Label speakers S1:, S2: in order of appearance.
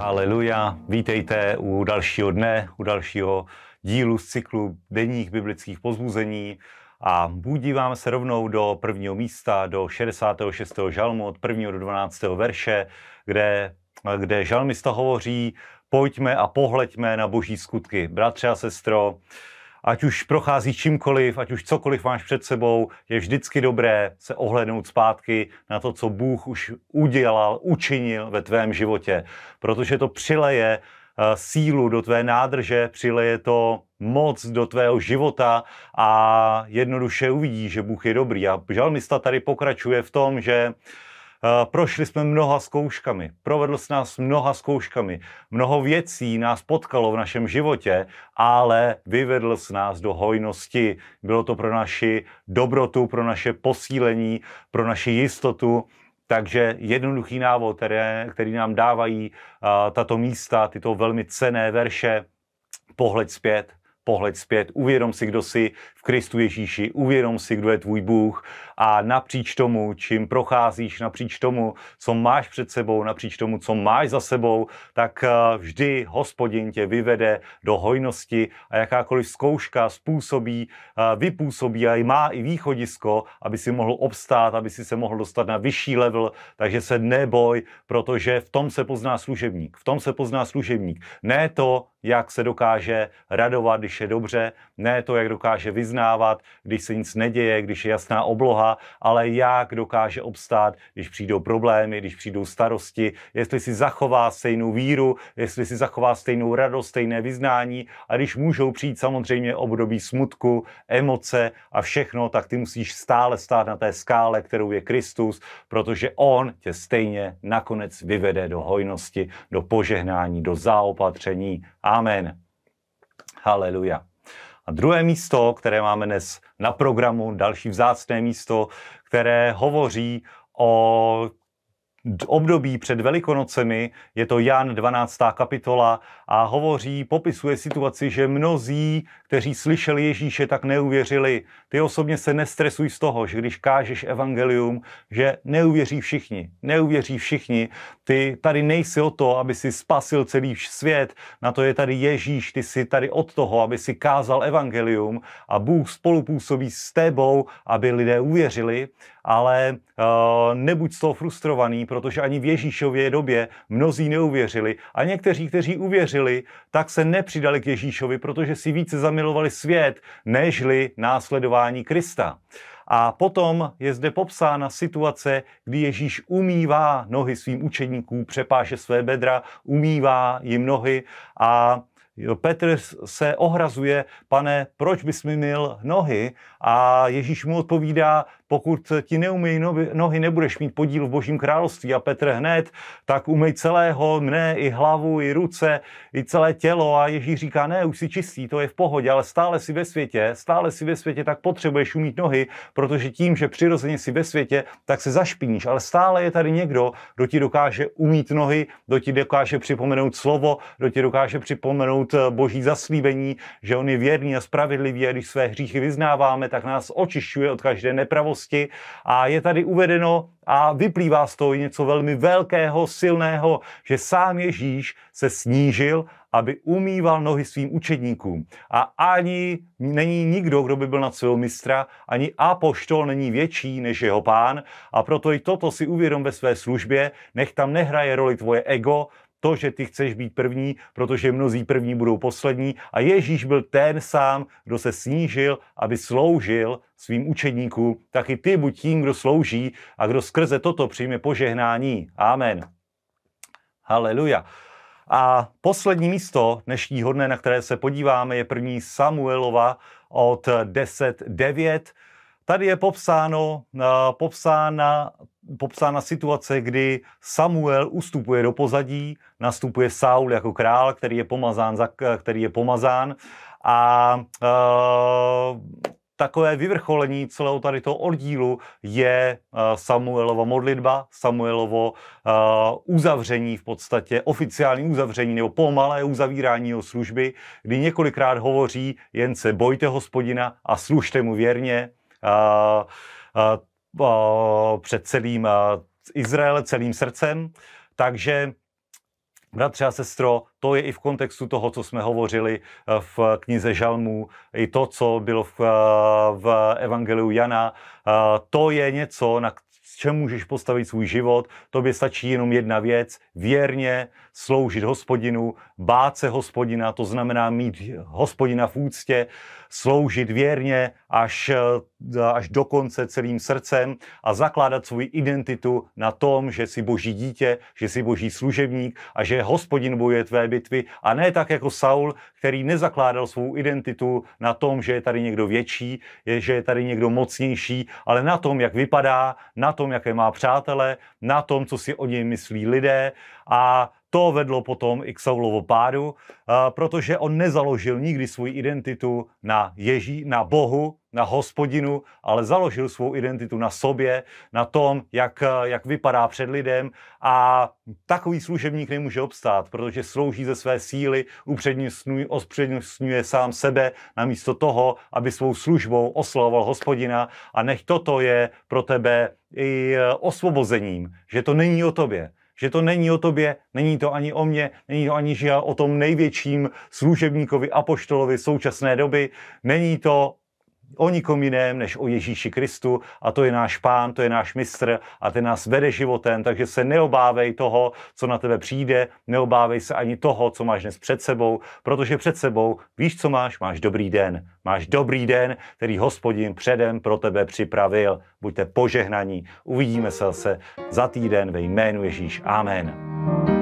S1: Aleluja, vítejte u dalšího dne, u dalšího dílu z cyklu denních biblických pozbuzení a budíváme se rovnou do prvního místa, do 66. žalmu od 1. do 12. verše, kde, kde žalmista hovoří, pojďme a pohleďme na boží skutky. Bratře a sestro, ať už prochází čímkoliv, ať už cokoliv máš před sebou, je vždycky dobré se ohlednout zpátky na to, co Bůh už udělal, učinil ve tvém životě, protože to přileje eh, sílu do tvé nádrže, přileje to moc do tvého života a jednoduše uvidí, že Bůh je dobrý. A žalmista tady pokračuje v tom, že Eh, prošli jsme mnoha zkouškami, provedl s nás mnoha zkouškami, mnoho věcí nás potkalo v našem životě, ale vyvedl s nás do hojnosti. Bylo to pro naši dobrotu, pro naše posílení, pro naši jistotu, takže jednoduchý návod, které, který nám dávají uh, tato místa, tyto velmi cené verše, pohled zpět, pohled zpět, uvědom si, kdo jsi v Kristu Ježíši, uvědom si, kdo je tvůj Bůh a napříč tomu, čím procházíš, napříč tomu, co máš před sebou, napříč tomu, co máš za sebou, tak eh, vždy hospodin tě vyvede do hojnosti a jakákoliv zkouška způsobí, eh, vypůsobí a má i východisko, aby si mohl obstát, aby si se mohl dostat na vyšší level, takže se neboj, protože v tom se pozná služebník. V tom se pozná služebník. Ne to, jak se dokáže radovat, když je dobře, ne to, jak dokáže vyznávat, když se nic neděje, když je jasná obloha, ale jak dokáže obstát, když přijdou problémy, když přijdou starosti, jestli si zachová stejnou víru, jestli si zachová stejnou radost, stejné vyznání. A když můžou přijít samozřejmě období smutku, emoce a všechno, tak ty musíš stále stát na té skále, kterou je Kristus, protože On tě stejně nakonec vyvede do hojnosti, do požehnání, do zaopatření. Amen. Haleluja. A druhé místo, které máme dnes na programu, další vzácné místo, které hovoří o období před Velikonocemi, je to Jan 12. kapitola a hovoří, popisuje situaci, že mnozí, kteří slyšeli Ježíše, tak neuvěřili. Ty osobně se nestresuj z toho, že když kážeš evangelium, že neuvěří všichni. Neuvěří všichni. Ty tady nejsi o to, aby si spasil celý svět. Na to je tady Ježíš. Ty jsi tady od toho, aby si kázal evangelium a Bůh spolupůsobí s tebou, aby lidé uvěřili ale uh, nebuď z toho frustrovaný, protože ani v Ježíšově době mnozí neuvěřili a někteří, kteří uvěřili, tak se nepřidali k Ježíšovi, protože si více zamilovali svět, nežli následování Krista. A potom je zde popsána situace, kdy Ježíš umývá nohy svým učeníkům, přepáše své bedra, umývá jim nohy a Petr se ohrazuje, pane, proč bys mi měl nohy? A Ježíš mu odpovídá, pokud ti neumí nohy, nebudeš mít podíl v božím království. A Petr hned, tak umej celého mne, i hlavu, i ruce, i celé tělo. A Ježíš říká, ne, už si čistý, to je v pohodě, ale stále si ve světě, stále si ve světě, tak potřebuješ umít nohy, protože tím, že přirozeně si ve světě, tak se zašpiníš. Ale stále je tady někdo, kdo ti dokáže umít nohy, kdo ti dokáže připomenout slovo, kdo ti dokáže připomenout eh, boží zaslíbení, že on je věrný a spravedlivý a když své hříchy vyznáváme, tak nás očišťuje od každé nepravosti. A je tady uvedeno a vyplývá z toho něco velmi velkého, silného, že sám Ježíš se snížil, aby umýval nohy svým učedníkům. A ani není nikdo, kdo by byl nad svého mistra, ani apoštol není větší než jeho pán. A proto i toto si uvědom ve své službě, nech tam nehraje roli tvoje ego, to, že ty chceš být první, protože mnozí první budou poslední. A Ježíš byl ten sám, kdo se snížil, aby sloužil svým učedníkům. Tak i ty buď tím, kdo slouží a kdo skrze toto přijme požehnání. Amen. Haleluja. A poslední místo dnešního dne, na které se podíváme, je první Samuelova od 10.9. Tady je popsáno, uh, popsána popsána situace, kdy Samuel ustupuje do pozadí, nastupuje Saul jako král, který je pomazán, který je pomazán a uh, takové vyvrcholení celého tady toho oddílu je uh, Samuelova modlitba, Samuelovo uh, uzavření v podstatě, oficiální uzavření nebo pomalé uzavírání jeho služby, kdy několikrát hovoří, jen se bojte hospodina a služte mu věrně. Před celým Izrael celým srdcem. Takže Bratře a sestro, to je i v kontextu toho, co jsme hovořili eh, v knize Žalmů, i to, co bylo v, eh, v Evangeliu Jana, eh, to je něco, na čem můžeš postavit svůj život. Tobě stačí jenom jedna věc, věrně sloužit hospodinu, bát se hospodina, to znamená mít hospodina v úctě, sloužit věrně až, až do konce celým srdcem a zakládat svoji identitu na tom, že jsi boží dítě, že jsi boží služebník a že hospodin bojuje tvé bitvy a ne tak jako Saul, který nezakládal svou identitu na tom, že je tady někdo větší, že je tady někdo mocnější, ale na tom, jak vypadá, na tom, jaké má přátele, na tom, co si o něj myslí lidé a to vedlo potom i k Saulovo pádu, protože on nezaložil nikdy svou identitu na Ježí, na Bohu, na hospodinu, ale založil svou identitu na sobě, na tom, jak, jak vypadá před lidem. A takový služebník nemůže obstát, protože slouží ze své síly, upřednostňuje, upřednostňuje sám sebe, namísto toho, aby svou službou oslavoval hospodina. A nech toto je pro tebe i osvobozením, že to není o tobě, že to není o tobě, není to ani o mně, není to ani o tom největším služebníkovi apoštolovi současné doby, není to o nikom jiném než o Ježíši Kristu a to je náš pán, to je náš mistr a ten nás vede životem, takže se neobávej toho, co na tebe přijde, neobávej se ani toho, co máš dnes před sebou, protože před sebou víš, co máš, máš dobrý den. Máš dobrý den, který hospodin předem pro tebe připravil. Buďte požehnaní. Uvidíme se zase za týden ve jménu Ježíš. Amen.